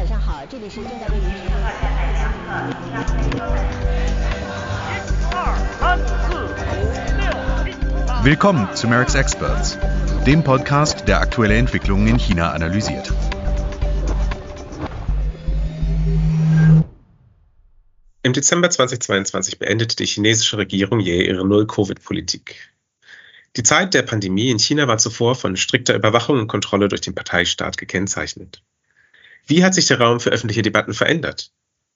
晚上好，这里是正在为您直播。Willkommen zu Merck's Experts, dem Podcast, der aktuelle Entwicklungen in China analysiert. Im Dezember 2022 beendete die chinesische Regierung jäh ihre Null-Covid-Politik. Die Zeit der Pandemie in China war zuvor von strikter Überwachung und Kontrolle durch den Parteistaat gekennzeichnet. Wie hat sich der Raum für öffentliche Debatten verändert?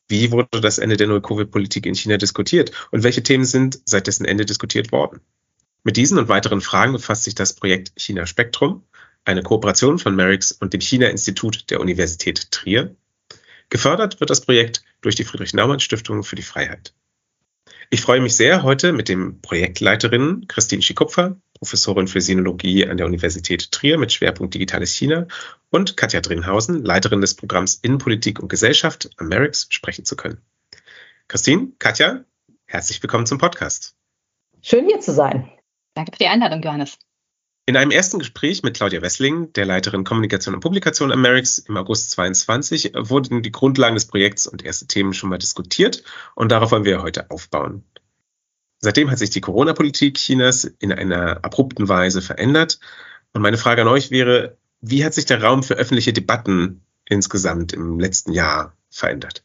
Wie wurde das Ende der Null-Covid-Politik in China diskutiert und welche Themen sind seit dessen Ende diskutiert worden? Mit diesen und weiteren Fragen befasst sich das Projekt China Spektrum, eine Kooperation von Merix und dem China-Institut der Universität Trier. Gefördert wird das Projekt durch die Friedrich-Naumann-Stiftung für die Freiheit. Ich freue mich sehr, heute mit dem Projektleiterin Christine Schikupfer, Professorin für Sinologie an der Universität Trier mit Schwerpunkt Digitales China und Katja Drinhausen, Leiterin des Programms Innenpolitik und Gesellschaft am Merix, sprechen zu können. Christine, Katja, herzlich willkommen zum Podcast. Schön hier zu sein. Danke für die Einladung, Johannes. In einem ersten Gespräch mit Claudia Wessling, der Leiterin Kommunikation und Publikation am Merix im August 22, wurden die Grundlagen des Projekts und erste Themen schon mal diskutiert und darauf wollen wir heute aufbauen. Seitdem hat sich die Corona-Politik Chinas in einer abrupten Weise verändert. Und meine Frage an euch wäre, wie hat sich der Raum für öffentliche Debatten insgesamt im letzten Jahr verändert?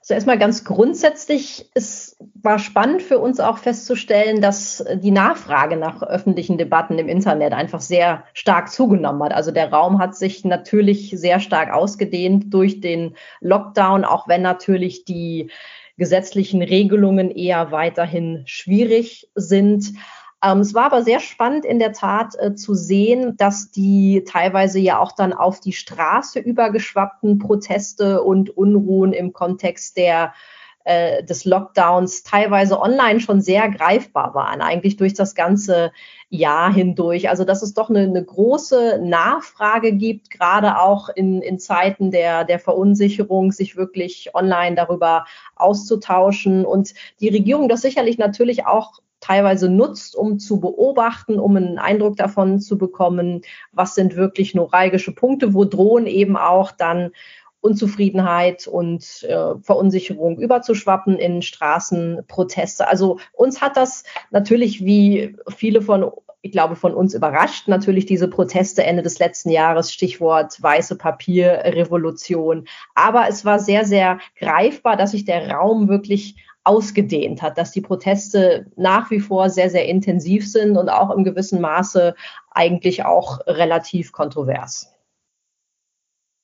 Also erstmal ganz grundsätzlich, es war spannend für uns auch festzustellen, dass die Nachfrage nach öffentlichen Debatten im Internet einfach sehr stark zugenommen hat. Also der Raum hat sich natürlich sehr stark ausgedehnt durch den Lockdown, auch wenn natürlich die gesetzlichen Regelungen eher weiterhin schwierig sind. Ähm, es war aber sehr spannend in der Tat äh, zu sehen, dass die teilweise ja auch dann auf die Straße übergeschwappten Proteste und Unruhen im Kontext der äh, des Lockdowns teilweise online schon sehr greifbar waren, eigentlich durch das ganze Jahr hindurch. Also dass es doch eine, eine große Nachfrage gibt, gerade auch in, in Zeiten der, der Verunsicherung, sich wirklich online darüber auszutauschen. Und die Regierung das sicherlich natürlich auch teilweise nutzt, um zu beobachten, um einen Eindruck davon zu bekommen, was sind wirklich neuralgische Punkte, wo drohen eben auch dann Unzufriedenheit und äh, Verunsicherung überzuschwappen in Straßenproteste. Also uns hat das natürlich wie viele von ich glaube, von uns überrascht natürlich diese Proteste Ende des letzten Jahres, Stichwort weiße Papierrevolution. Aber es war sehr, sehr greifbar, dass sich der Raum wirklich ausgedehnt hat, dass die Proteste nach wie vor sehr, sehr intensiv sind und auch im gewissen Maße eigentlich auch relativ kontrovers.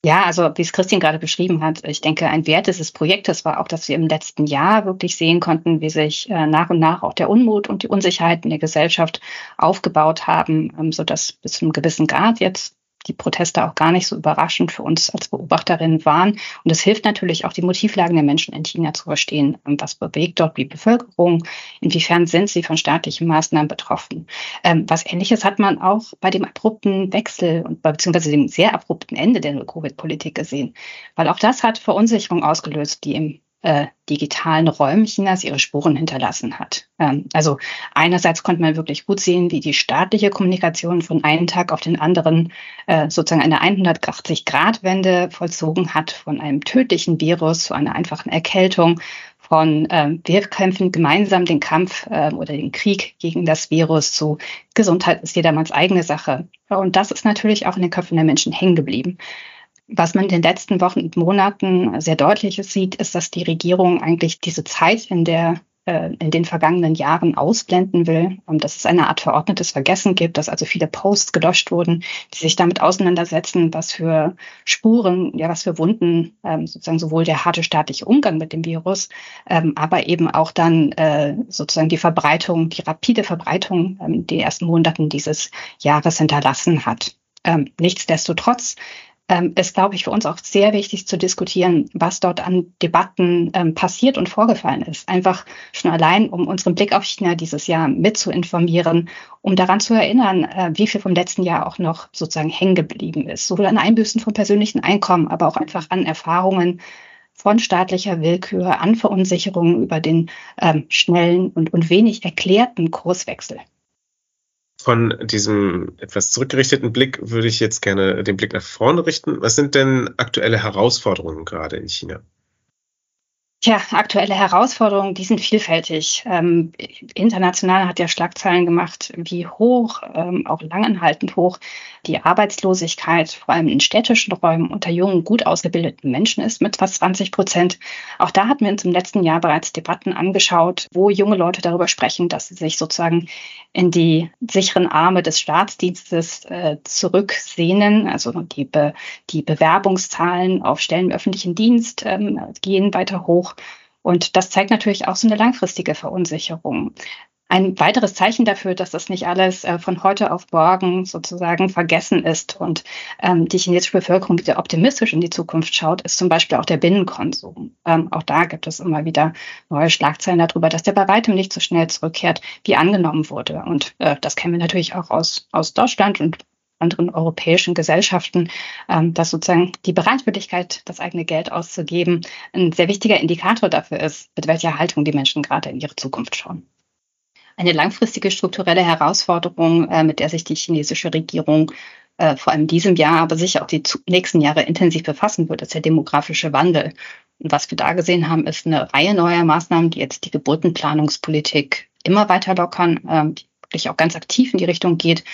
Ja, also wie es Christian gerade beschrieben hat, ich denke, ein Wert dieses Projektes war auch, dass wir im letzten Jahr wirklich sehen konnten, wie sich äh, nach und nach auch der Unmut und die Unsicherheit in der Gesellschaft aufgebaut haben, ähm, so dass bis zu einem gewissen Grad jetzt die Proteste auch gar nicht so überraschend für uns als Beobachterinnen waren. Und es hilft natürlich auch, die Motivlagen der Menschen in China zu verstehen. Was bewegt dort die Bevölkerung? Inwiefern sind sie von staatlichen Maßnahmen betroffen? Ähm, was Ähnliches hat man auch bei dem abrupten Wechsel und beziehungsweise dem sehr abrupten Ende der Covid-Politik gesehen. Weil auch das hat Verunsicherung ausgelöst, die im äh, digitalen Räumen Chinas ihre Spuren hinterlassen hat. Ähm, also einerseits konnte man wirklich gut sehen, wie die staatliche Kommunikation von einem Tag auf den anderen äh, sozusagen eine 180-Grad-Wende vollzogen hat, von einem tödlichen Virus zu einer einfachen Erkältung, von äh, wir kämpfen gemeinsam den Kampf äh, oder den Krieg gegen das Virus zu Gesundheit ist jedermanns eigene Sache. Und das ist natürlich auch in den Köpfen der Menschen hängen geblieben. Was man in den letzten Wochen und Monaten sehr deutlich sieht, ist, dass die Regierung eigentlich diese Zeit in der äh, in den vergangenen Jahren ausblenden will, dass es eine Art verordnetes Vergessen gibt, dass also viele Posts gelöscht wurden, die sich damit auseinandersetzen, was für Spuren, ja, was für Wunden ähm, sozusagen sowohl der harte staatliche Umgang mit dem Virus, ähm, aber eben auch dann äh, sozusagen die Verbreitung, die rapide Verbreitung ähm, die ersten Monaten dieses Jahres hinterlassen hat. Nichtsdestotrotz ähm, ist, glaube ich, für uns auch sehr wichtig zu diskutieren, was dort an Debatten ähm, passiert und vorgefallen ist. Einfach schon allein, um unseren Blick auf China dieses Jahr mitzuinformieren, um daran zu erinnern, äh, wie viel vom letzten Jahr auch noch sozusagen hängen geblieben ist. Sowohl an Einbüßen von persönlichen Einkommen, aber auch einfach an Erfahrungen von staatlicher Willkür, an Verunsicherungen über den ähm, schnellen und, und wenig erklärten Kurswechsel. Von diesem etwas zurückgerichteten Blick würde ich jetzt gerne den Blick nach vorne richten. Was sind denn aktuelle Herausforderungen gerade in China? Tja, aktuelle Herausforderungen, die sind vielfältig. Ähm, international hat ja Schlagzeilen gemacht, wie hoch, ähm, auch langanhaltend hoch, die Arbeitslosigkeit, vor allem in städtischen Räumen unter jungen, gut ausgebildeten Menschen ist mit fast 20 Prozent. Auch da hatten wir uns im letzten Jahr bereits Debatten angeschaut, wo junge Leute darüber sprechen, dass sie sich sozusagen in die sicheren Arme des Staatsdienstes äh, zurücksehnen. Also die, Be die Bewerbungszahlen auf Stellen im öffentlichen Dienst ähm, gehen weiter hoch. Und das zeigt natürlich auch so eine langfristige Verunsicherung. Ein weiteres Zeichen dafür, dass das nicht alles äh, von heute auf morgen sozusagen vergessen ist und ähm, die chinesische Bevölkerung wieder optimistisch in die Zukunft schaut, ist zum Beispiel auch der Binnenkonsum. Ähm, auch da gibt es immer wieder neue Schlagzeilen darüber, dass der bei weitem nicht so schnell zurückkehrt, wie angenommen wurde. Und äh, das kennen wir natürlich auch aus, aus Deutschland und anderen europäischen Gesellschaften, ähm, dass sozusagen die Bereitwilligkeit, das eigene Geld auszugeben, ein sehr wichtiger Indikator dafür ist, mit welcher Haltung die Menschen gerade in ihre Zukunft schauen. Eine langfristige strukturelle Herausforderung, äh, mit der sich die chinesische Regierung äh, vor allem diesem Jahr, aber sicher auch die nächsten Jahre intensiv befassen wird, ist der demografische Wandel. Und was wir da gesehen haben, ist eine Reihe neuer Maßnahmen, die jetzt die Geburtenplanungspolitik immer weiter lockern, ähm, die wirklich auch ganz aktiv in die Richtung geht,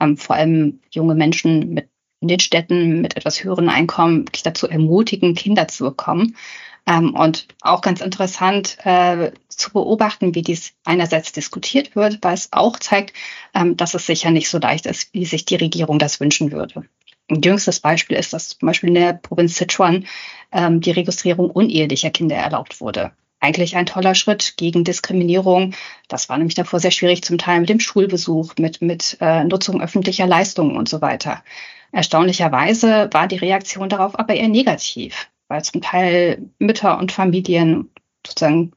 ähm, vor allem junge Menschen mit in den Städten mit etwas höheren Einkommen wirklich dazu ermutigen, Kinder zu bekommen. Ähm, und auch ganz interessant äh, zu beobachten, wie dies einerseits diskutiert wird, weil es auch zeigt, ähm, dass es sicher nicht so leicht ist, wie sich die Regierung das wünschen würde. Ein jüngstes Beispiel ist, dass zum Beispiel in der Provinz Sichuan ähm, die Registrierung unehelicher Kinder erlaubt wurde. Eigentlich ein toller Schritt gegen Diskriminierung. Das war nämlich davor sehr schwierig, zum Teil mit dem Schulbesuch, mit, mit äh, Nutzung öffentlicher Leistungen und so weiter. Erstaunlicherweise war die Reaktion darauf aber eher negativ weil zum Teil Mütter und Familien sozusagen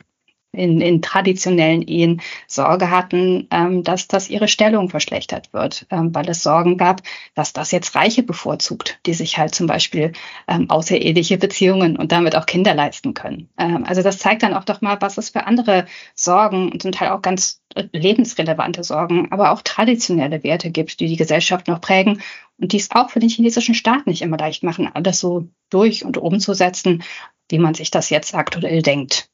in, in traditionellen Ehen Sorge hatten, ähm, dass, dass ihre Stellung verschlechtert wird, ähm, weil es Sorgen gab, dass das jetzt Reiche bevorzugt, die sich halt zum Beispiel ähm, außereheliche Beziehungen und damit auch Kinder leisten können. Ähm, also das zeigt dann auch doch mal, was es für andere Sorgen und zum Teil auch ganz lebensrelevante Sorgen, aber auch traditionelle Werte gibt, die die Gesellschaft noch prägen und die es auch für den chinesischen Staat nicht immer leicht machen, alles so durch und umzusetzen, wie man sich das jetzt aktuell denkt.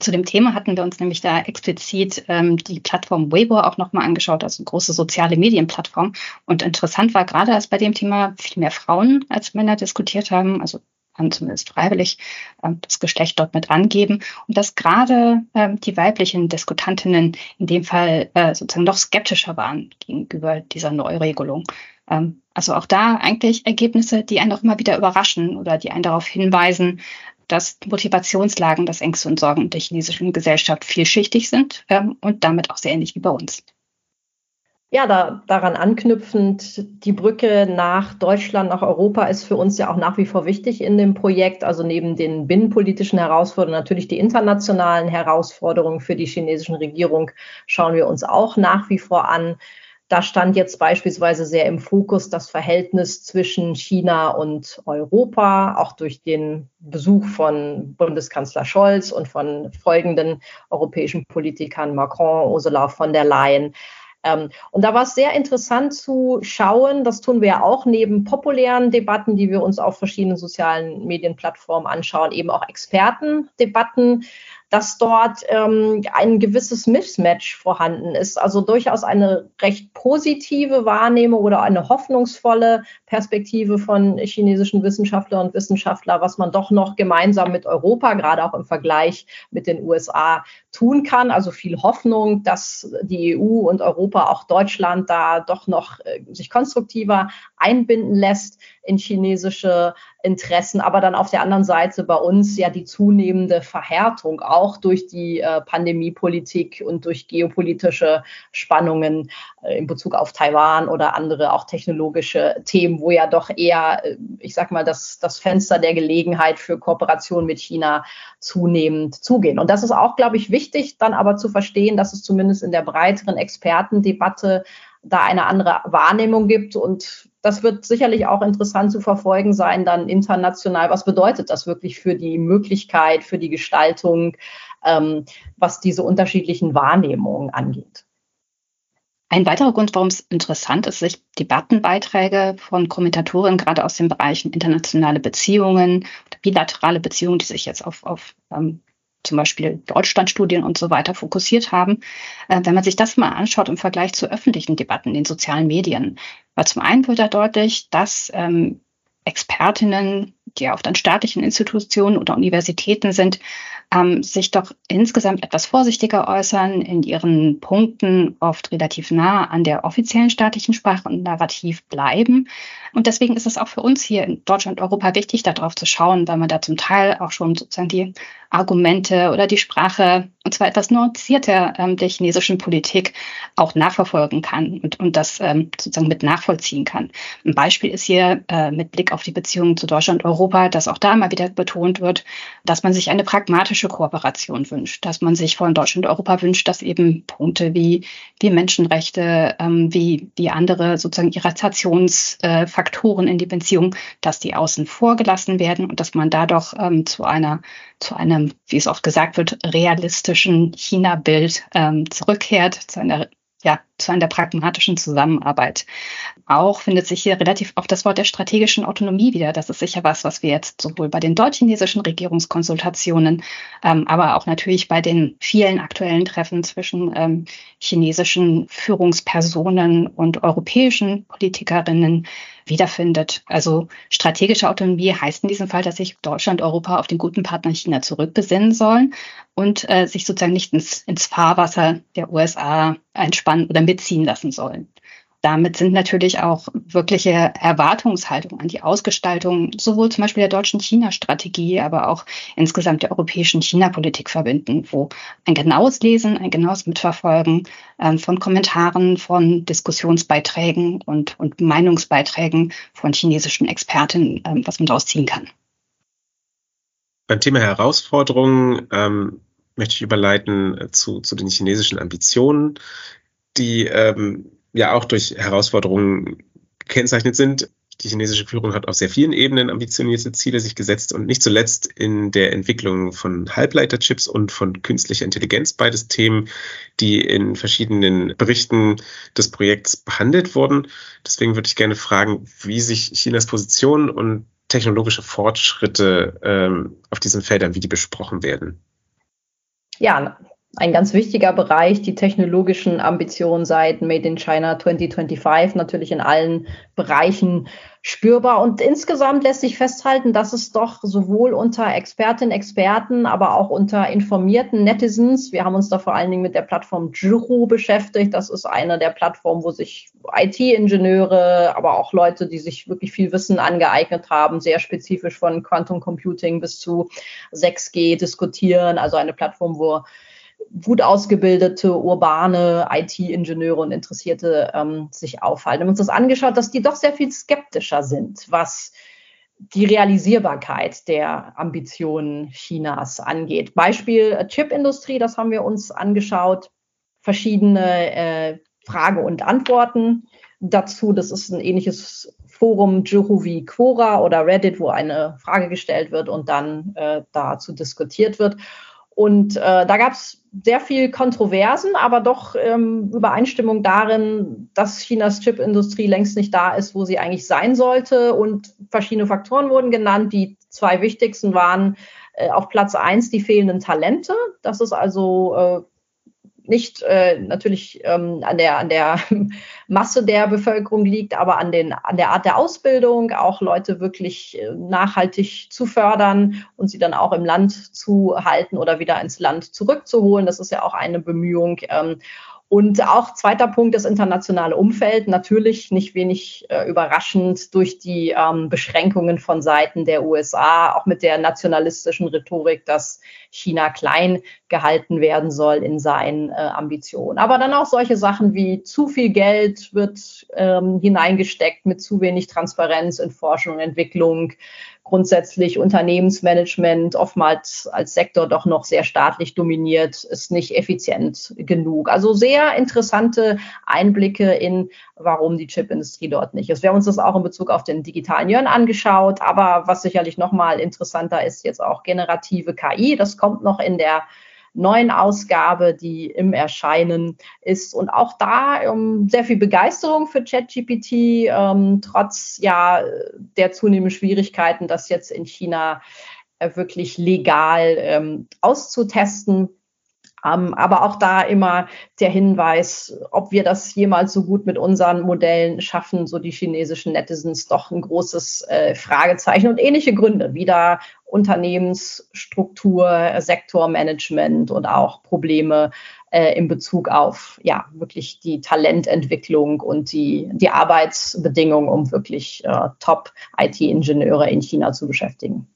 Zu dem Thema hatten wir uns nämlich da explizit ähm, die Plattform Weibo auch nochmal angeschaut, also große soziale Medienplattform. Und interessant war gerade, dass bei dem Thema viel mehr Frauen als Männer diskutiert haben, also haben zumindest freiwillig ähm, das Geschlecht dort mit angeben und dass gerade ähm, die weiblichen Diskutantinnen in dem Fall äh, sozusagen noch skeptischer waren gegenüber dieser Neuregelung. Ähm, also auch da eigentlich Ergebnisse, die einen auch immer wieder überraschen oder die einen darauf hinweisen, dass Motivationslagen, dass Ängste und Sorgen in der chinesischen Gesellschaft vielschichtig sind ähm, und damit auch sehr ähnlich wie bei uns. Ja, da, daran anknüpfend, die Brücke nach Deutschland, nach Europa ist für uns ja auch nach wie vor wichtig in dem Projekt. Also neben den binnenpolitischen Herausforderungen, natürlich die internationalen Herausforderungen für die chinesische Regierung schauen wir uns auch nach wie vor an. Da stand jetzt beispielsweise sehr im Fokus das Verhältnis zwischen China und Europa, auch durch den Besuch von Bundeskanzler Scholz und von folgenden europäischen Politikern Macron, Ursula von der Leyen. Ähm, und da war es sehr interessant zu schauen, das tun wir ja auch neben populären Debatten, die wir uns auf verschiedenen sozialen Medienplattformen anschauen, eben auch Expertendebatten dass dort ähm, ein gewisses Mismatch vorhanden ist. Also durchaus eine recht positive Wahrnehmung oder eine hoffnungsvolle Perspektive von chinesischen Wissenschaftlern und Wissenschaftler, was man doch noch gemeinsam mit Europa, gerade auch im Vergleich mit den USA, tun kann. Also viel Hoffnung, dass die EU und Europa, auch Deutschland, da doch noch äh, sich konstruktiver einbinden lässt in chinesische Interessen, aber dann auf der anderen Seite bei uns ja die zunehmende Verhärtung auch durch die äh, Pandemiepolitik und durch geopolitische Spannungen äh, in Bezug auf Taiwan oder andere auch technologische Themen, wo ja doch eher, äh, ich sag mal, das, das Fenster der Gelegenheit für Kooperation mit China zunehmend zugehen. Und das ist auch, glaube ich, wichtig, dann aber zu verstehen, dass es zumindest in der breiteren Expertendebatte da eine andere Wahrnehmung gibt und das wird sicherlich auch interessant zu verfolgen sein, dann international. Was bedeutet das wirklich für die Möglichkeit, für die Gestaltung, ähm, was diese unterschiedlichen Wahrnehmungen angeht? Ein weiterer Grund, warum es interessant ist, sich Debattenbeiträge von Kommentatoren gerade aus den Bereichen internationale Beziehungen, bilaterale Beziehungen, die sich jetzt auf, auf ähm, zum Beispiel Deutschlandstudien und so weiter fokussiert haben, äh, wenn man sich das mal anschaut im Vergleich zu öffentlichen Debatten in den sozialen Medien. Weil zum einen wird da deutlich, dass ähm, Expertinnen, die oft an staatlichen Institutionen oder Universitäten sind, ähm, sich doch insgesamt etwas vorsichtiger äußern, in ihren Punkten oft relativ nah an der offiziellen staatlichen Sprache und Narrativ bleiben. Und deswegen ist es auch für uns hier in Deutschland und Europa wichtig, darauf zu schauen, weil man da zum Teil auch schon sozusagen die Argumente oder die Sprache, und zwar etwas nuancierter ähm, der chinesischen Politik, auch nachverfolgen kann und, und das ähm, sozusagen mit nachvollziehen kann. Ein Beispiel ist hier äh, mit Blick auf die Beziehungen zu Deutschland und Europa, dass auch da immer wieder betont wird, dass man sich eine pragmatische Kooperation wünscht, dass man sich von Deutschland und Europa wünscht, dass eben Punkte wie, wie Menschenrechte, ähm, wie, wie andere sozusagen Irritationsfaktoren in die Beziehung, dass die außen vor werden und dass man da doch ähm, zu einer zu einem, wie es oft gesagt wird, realistischen China-Bild ähm, zurückkehrt, zu einer ja, zu einer pragmatischen Zusammenarbeit. Auch findet sich hier relativ oft das Wort der strategischen Autonomie wieder. Das ist sicher was, was wir jetzt sowohl bei den deutsch-chinesischen Regierungskonsultationen, ähm, aber auch natürlich bei den vielen aktuellen Treffen zwischen ähm, chinesischen Führungspersonen und europäischen Politikerinnen wiederfindet. Also strategische Autonomie heißt in diesem Fall, dass sich Deutschland, Europa auf den guten Partner China zurückbesinnen sollen und äh, sich sozusagen nicht ins, ins Fahrwasser der USA einspannen oder mitziehen lassen sollen. Damit sind natürlich auch wirkliche Erwartungshaltungen an die Ausgestaltung sowohl zum Beispiel der deutschen China-Strategie, aber auch insgesamt der europäischen China-Politik verbinden, wo ein genaues Lesen, ein genaues Mitverfolgen ähm, von Kommentaren, von Diskussionsbeiträgen und, und Meinungsbeiträgen von chinesischen Experten, ähm, was man daraus ziehen kann. Beim Thema Herausforderungen ähm, möchte ich überleiten äh, zu, zu den chinesischen Ambitionen, die ähm, ja auch durch Herausforderungen gekennzeichnet sind. Die chinesische Führung hat auf sehr vielen Ebenen ambitionierte Ziele sich gesetzt und nicht zuletzt in der Entwicklung von Halbleiterchips und von künstlicher Intelligenz, beides Themen, die in verschiedenen Berichten des Projekts behandelt wurden. Deswegen würde ich gerne fragen, wie sich Chinas Position und technologische Fortschritte ähm, auf diesen Feldern, wie die besprochen werden. Ja, ein ganz wichtiger Bereich, die technologischen Ambitionen seit Made in China 2025 natürlich in allen Bereichen spürbar. Und insgesamt lässt sich festhalten, dass es doch sowohl unter Expertinnen, Experten, aber auch unter informierten Netizens, wir haben uns da vor allen Dingen mit der Plattform Juhu beschäftigt. Das ist eine der Plattformen, wo sich IT-Ingenieure, aber auch Leute, die sich wirklich viel Wissen angeeignet haben, sehr spezifisch von Quantum Computing bis zu 6G diskutieren. Also eine Plattform, wo gut ausgebildete, urbane IT-Ingenieure und Interessierte ähm, sich aufhalten. Wir haben uns das angeschaut, dass die doch sehr viel skeptischer sind, was die Realisierbarkeit der Ambitionen Chinas angeht. Beispiel äh, Chipindustrie, das haben wir uns angeschaut, verschiedene äh, Frage und Antworten dazu. Das ist ein ähnliches Forum Juhu wie Quora oder Reddit, wo eine Frage gestellt wird und dann äh, dazu diskutiert wird. Und äh, da gab es sehr viel Kontroversen, aber doch ähm, Übereinstimmung darin, dass Chinas Chipindustrie längst nicht da ist, wo sie eigentlich sein sollte. Und verschiedene Faktoren wurden genannt. Die zwei wichtigsten waren äh, auf Platz eins die fehlenden Talente. Das ist also äh, nicht äh, natürlich ähm, an der an der Masse der Bevölkerung liegt, aber an den an der Art der Ausbildung, auch Leute wirklich äh, nachhaltig zu fördern und sie dann auch im Land zu halten oder wieder ins Land zurückzuholen. Das ist ja auch eine Bemühung. Ähm, und auch zweiter Punkt, das internationale Umfeld. Natürlich nicht wenig äh, überraschend durch die ähm, Beschränkungen von Seiten der USA, auch mit der nationalistischen Rhetorik, dass China klein gehalten werden soll in seinen äh, Ambitionen. Aber dann auch solche Sachen wie zu viel Geld wird ähm, hineingesteckt mit zu wenig Transparenz in Forschung und Entwicklung, grundsätzlich Unternehmensmanagement oftmals als Sektor doch noch sehr staatlich dominiert, ist nicht effizient genug. Also sehr interessante Einblicke in, warum die Chipindustrie dort nicht ist. Wir haben uns das auch in Bezug auf den digitalen Yuan angeschaut, aber was sicherlich noch mal interessanter ist, jetzt auch generative KI. Das kommt noch in der neuen Ausgabe, die im Erscheinen ist. Und auch da ähm, sehr viel Begeisterung für ChatGPT, ähm, trotz ja der zunehmenden Schwierigkeiten, das jetzt in China äh, wirklich legal ähm, auszutesten. Ähm, aber auch da immer der Hinweis, ob wir das jemals so gut mit unseren Modellen schaffen, so die chinesischen Netizens doch ein großes äh, Fragezeichen und ähnliche Gründe, wie da Unternehmensstruktur, Sektormanagement und auch Probleme äh, in Bezug auf ja wirklich die Talententwicklung und die, die Arbeitsbedingungen, um wirklich äh, Top-IT-Ingenieure in China zu beschäftigen.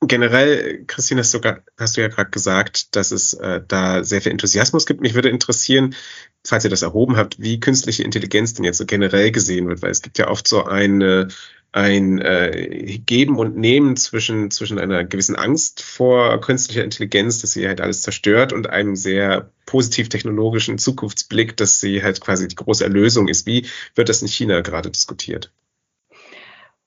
Generell, Christine, hast du, hast du ja gerade gesagt, dass es äh, da sehr viel Enthusiasmus gibt. Mich würde interessieren, falls ihr das erhoben habt, wie künstliche Intelligenz denn jetzt so generell gesehen wird, weil es gibt ja oft so eine, ein äh, Geben und Nehmen zwischen, zwischen einer gewissen Angst vor künstlicher Intelligenz, dass sie halt alles zerstört, und einem sehr positiv technologischen Zukunftsblick, dass sie halt quasi die große Erlösung ist. Wie wird das in China gerade diskutiert?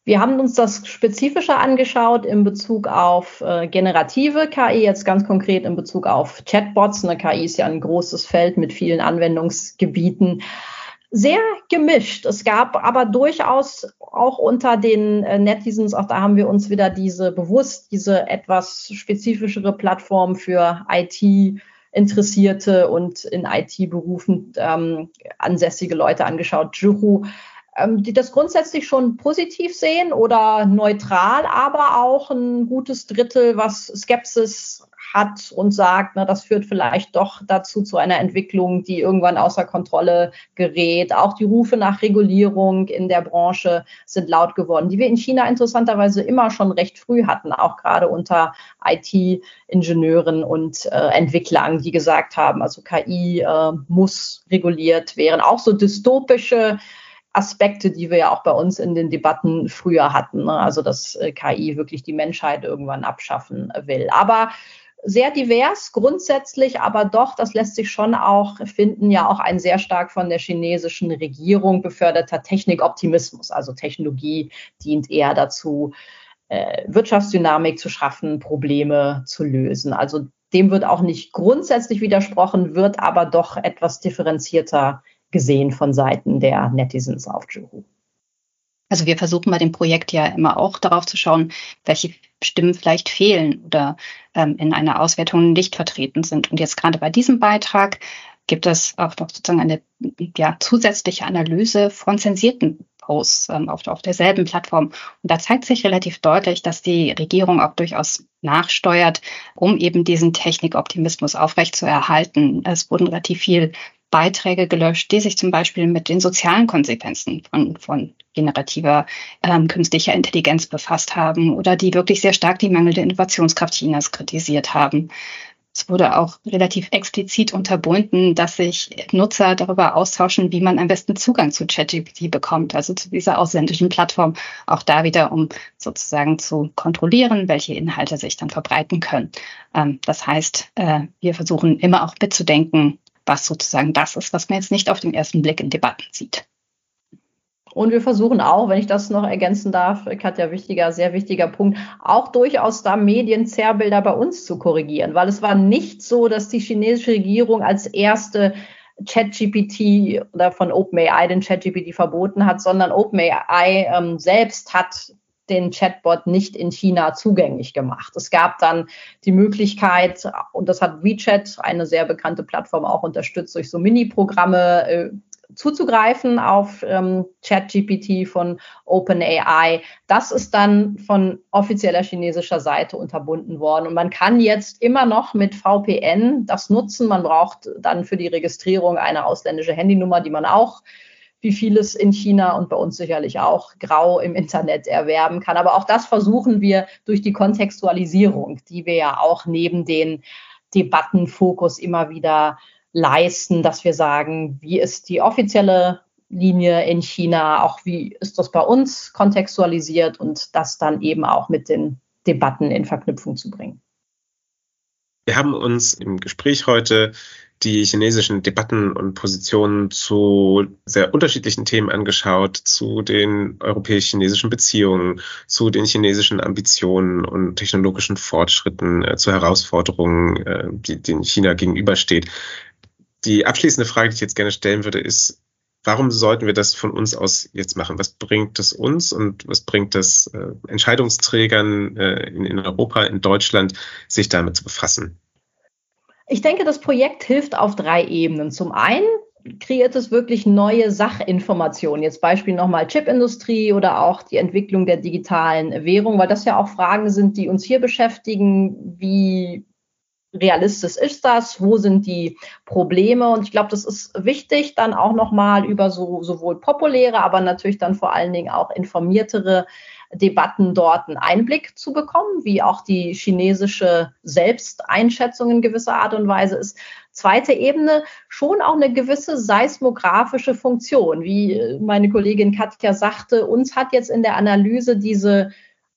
Wir haben uns das spezifischer angeschaut in Bezug auf äh, generative KI, jetzt ganz konkret in Bezug auf Chatbots. Eine KI ist ja ein großes Feld mit vielen Anwendungsgebieten. Sehr gemischt. Es gab aber durchaus auch unter den äh, Netizens, auch da haben wir uns wieder diese bewusst, diese etwas spezifischere Plattform für IT Interessierte und in IT-Berufen ähm, ansässige Leute angeschaut. Juhu ähm, die das grundsätzlich schon positiv sehen oder neutral, aber auch ein gutes Drittel, was Skepsis hat und sagt, na, das führt vielleicht doch dazu zu einer Entwicklung, die irgendwann außer Kontrolle gerät. Auch die Rufe nach Regulierung in der Branche sind laut geworden, die wir in China interessanterweise immer schon recht früh hatten, auch gerade unter IT-Ingenieuren und äh, Entwicklern, die gesagt haben, also KI äh, muss reguliert werden. Auch so dystopische Aspekte, die wir ja auch bei uns in den Debatten früher hatten. Ne? Also, dass äh, KI wirklich die Menschheit irgendwann abschaffen will. Aber sehr divers grundsätzlich, aber doch, das lässt sich schon auch finden, ja auch ein sehr stark von der chinesischen Regierung beförderter Technikoptimismus. Also Technologie dient eher dazu, äh, Wirtschaftsdynamik zu schaffen, Probleme zu lösen. Also dem wird auch nicht grundsätzlich widersprochen, wird aber doch etwas differenzierter gesehen von Seiten der Netizens auf Juhu. Also wir versuchen bei dem Projekt ja immer auch darauf zu schauen, welche Stimmen vielleicht fehlen oder ähm, in einer Auswertung nicht vertreten sind. Und jetzt gerade bei diesem Beitrag gibt es auch noch sozusagen eine ja, zusätzliche Analyse von zensierten Posts ähm, auf, auf derselben Plattform. Und da zeigt sich relativ deutlich, dass die Regierung auch durchaus nachsteuert, um eben diesen Technikoptimismus aufrechtzuerhalten. Es wurden relativ viel Beiträge gelöscht, die sich zum Beispiel mit den sozialen Konsequenzen von, von generativer ähm, künstlicher Intelligenz befasst haben oder die wirklich sehr stark die mangelnde Innovationskraft Chinas kritisiert haben. Es wurde auch relativ explizit unterbunden, dass sich Nutzer darüber austauschen, wie man am besten Zugang zu ChatGPT bekommt, also zu dieser ausländischen Plattform. Auch da wieder, um sozusagen zu kontrollieren, welche Inhalte sich dann verbreiten können. Ähm, das heißt, äh, wir versuchen immer auch mitzudenken, was sozusagen das ist, was man jetzt nicht auf den ersten Blick in Debatten sieht. Und wir versuchen auch, wenn ich das noch ergänzen darf, Katja, wichtiger, sehr wichtiger Punkt, auch durchaus da Medienzerrbilder bei uns zu korrigieren, weil es war nicht so, dass die chinesische Regierung als erste ChatGPT oder von OpenAI den ChatGPT verboten hat, sondern OpenAI ähm, selbst hat den Chatbot nicht in China zugänglich gemacht. Es gab dann die Möglichkeit, und das hat WeChat, eine sehr bekannte Plattform, auch unterstützt durch so Mini-Programme, äh, zuzugreifen auf ähm, ChatGPT von OpenAI. Das ist dann von offizieller chinesischer Seite unterbunden worden. Und man kann jetzt immer noch mit VPN das nutzen. Man braucht dann für die Registrierung eine ausländische Handynummer, die man auch wie vieles in China und bei uns sicherlich auch grau im Internet erwerben kann. Aber auch das versuchen wir durch die Kontextualisierung, die wir ja auch neben den Debattenfokus immer wieder leisten, dass wir sagen, wie ist die offizielle Linie in China, auch wie ist das bei uns kontextualisiert und das dann eben auch mit den Debatten in Verknüpfung zu bringen. Wir haben uns im Gespräch heute die chinesischen Debatten und Positionen zu sehr unterschiedlichen Themen angeschaut, zu den europäisch-chinesischen Beziehungen, zu den chinesischen Ambitionen und technologischen Fortschritten, äh, zu Herausforderungen, äh, die, denen China gegenübersteht. Die abschließende Frage, die ich jetzt gerne stellen würde, ist, warum sollten wir das von uns aus jetzt machen? Was bringt es uns und was bringt es äh, Entscheidungsträgern äh, in, in Europa, in Deutschland, sich damit zu befassen? Ich denke, das Projekt hilft auf drei Ebenen. Zum einen kreiert es wirklich neue Sachinformationen. Jetzt Beispiel nochmal Chipindustrie oder auch die Entwicklung der digitalen Währung, weil das ja auch Fragen sind, die uns hier beschäftigen. Wie realistisch ist das? Wo sind die Probleme? Und ich glaube, das ist wichtig, dann auch nochmal über so sowohl populäre, aber natürlich dann vor allen Dingen auch informiertere Debatten dort einen Einblick zu bekommen, wie auch die chinesische Selbsteinschätzung in gewisser Art und Weise ist. Zweite Ebene, schon auch eine gewisse seismografische Funktion. Wie meine Kollegin Katja sagte, uns hat jetzt in der Analyse diese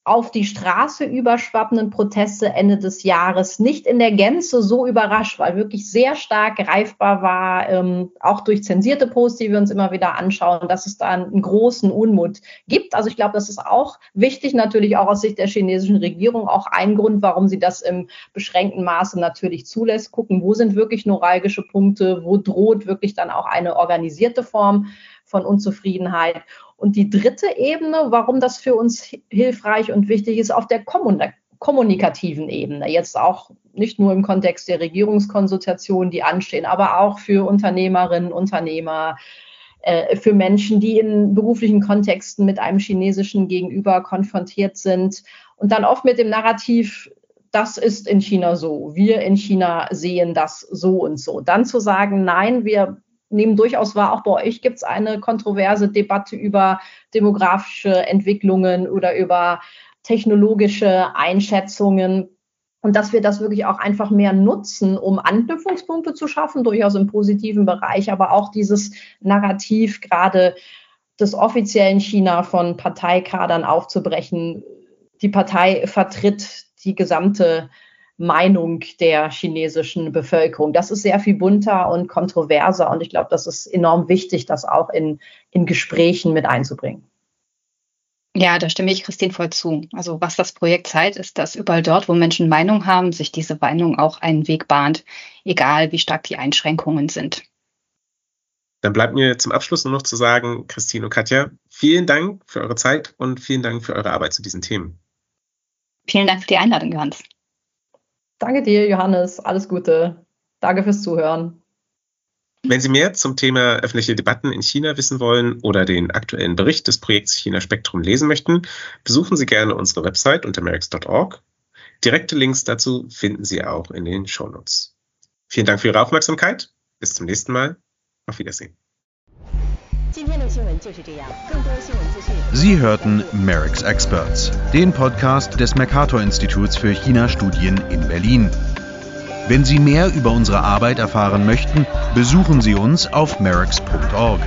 auf die Straße überschwappenden Proteste Ende des Jahres nicht in der Gänze so überrascht, weil wirklich sehr stark greifbar war, ähm, auch durch zensierte Posts, die wir uns immer wieder anschauen, dass es da einen großen Unmut gibt. Also ich glaube, das ist auch wichtig, natürlich auch aus Sicht der chinesischen Regierung, auch ein Grund, warum sie das im beschränkten Maße natürlich zulässt. Gucken, wo sind wirklich neuralgische Punkte, wo droht wirklich dann auch eine organisierte Form von Unzufriedenheit. Und die dritte Ebene, warum das für uns hilfreich und wichtig ist, auf der kommunikativen Ebene. Jetzt auch nicht nur im Kontext der Regierungskonsultationen, die anstehen, aber auch für Unternehmerinnen, Unternehmer, äh, für Menschen, die in beruflichen Kontexten mit einem chinesischen Gegenüber konfrontiert sind und dann oft mit dem Narrativ, das ist in China so, wir in China sehen das so und so. Dann zu sagen, nein, wir nehmen durchaus wahr, auch bei euch gibt es eine kontroverse Debatte über demografische Entwicklungen oder über technologische Einschätzungen. Und dass wir das wirklich auch einfach mehr nutzen, um Anknüpfungspunkte zu schaffen, durchaus im positiven Bereich, aber auch dieses Narrativ gerade des offiziellen China von Parteikadern aufzubrechen. Die Partei vertritt die gesamte Meinung der chinesischen Bevölkerung. Das ist sehr viel bunter und kontroverser und ich glaube, das ist enorm wichtig, das auch in, in Gesprächen mit einzubringen. Ja, da stimme ich Christine voll zu. Also was das Projekt zeigt, ist, dass überall dort, wo Menschen Meinung haben, sich diese Meinung auch einen Weg bahnt, egal wie stark die Einschränkungen sind. Dann bleibt mir zum Abschluss nur noch zu sagen, Christine und Katja, vielen Dank für eure Zeit und vielen Dank für eure Arbeit zu diesen Themen. Vielen Dank für die Einladung, Johannes. Danke dir, Johannes. Alles Gute. Danke fürs Zuhören. Wenn Sie mehr zum Thema öffentliche Debatten in China wissen wollen oder den aktuellen Bericht des Projekts China Spektrum lesen möchten, besuchen Sie gerne unsere Website unter merix.org. Direkte Links dazu finden Sie auch in den Shownotes. Vielen Dank für Ihre Aufmerksamkeit. Bis zum nächsten Mal. Auf Wiedersehen. Sie hörten Merrick's Experts, den Podcast des Mercator-Instituts für China-Studien in Berlin. Wenn Sie mehr über unsere Arbeit erfahren möchten, besuchen Sie uns auf merix.org.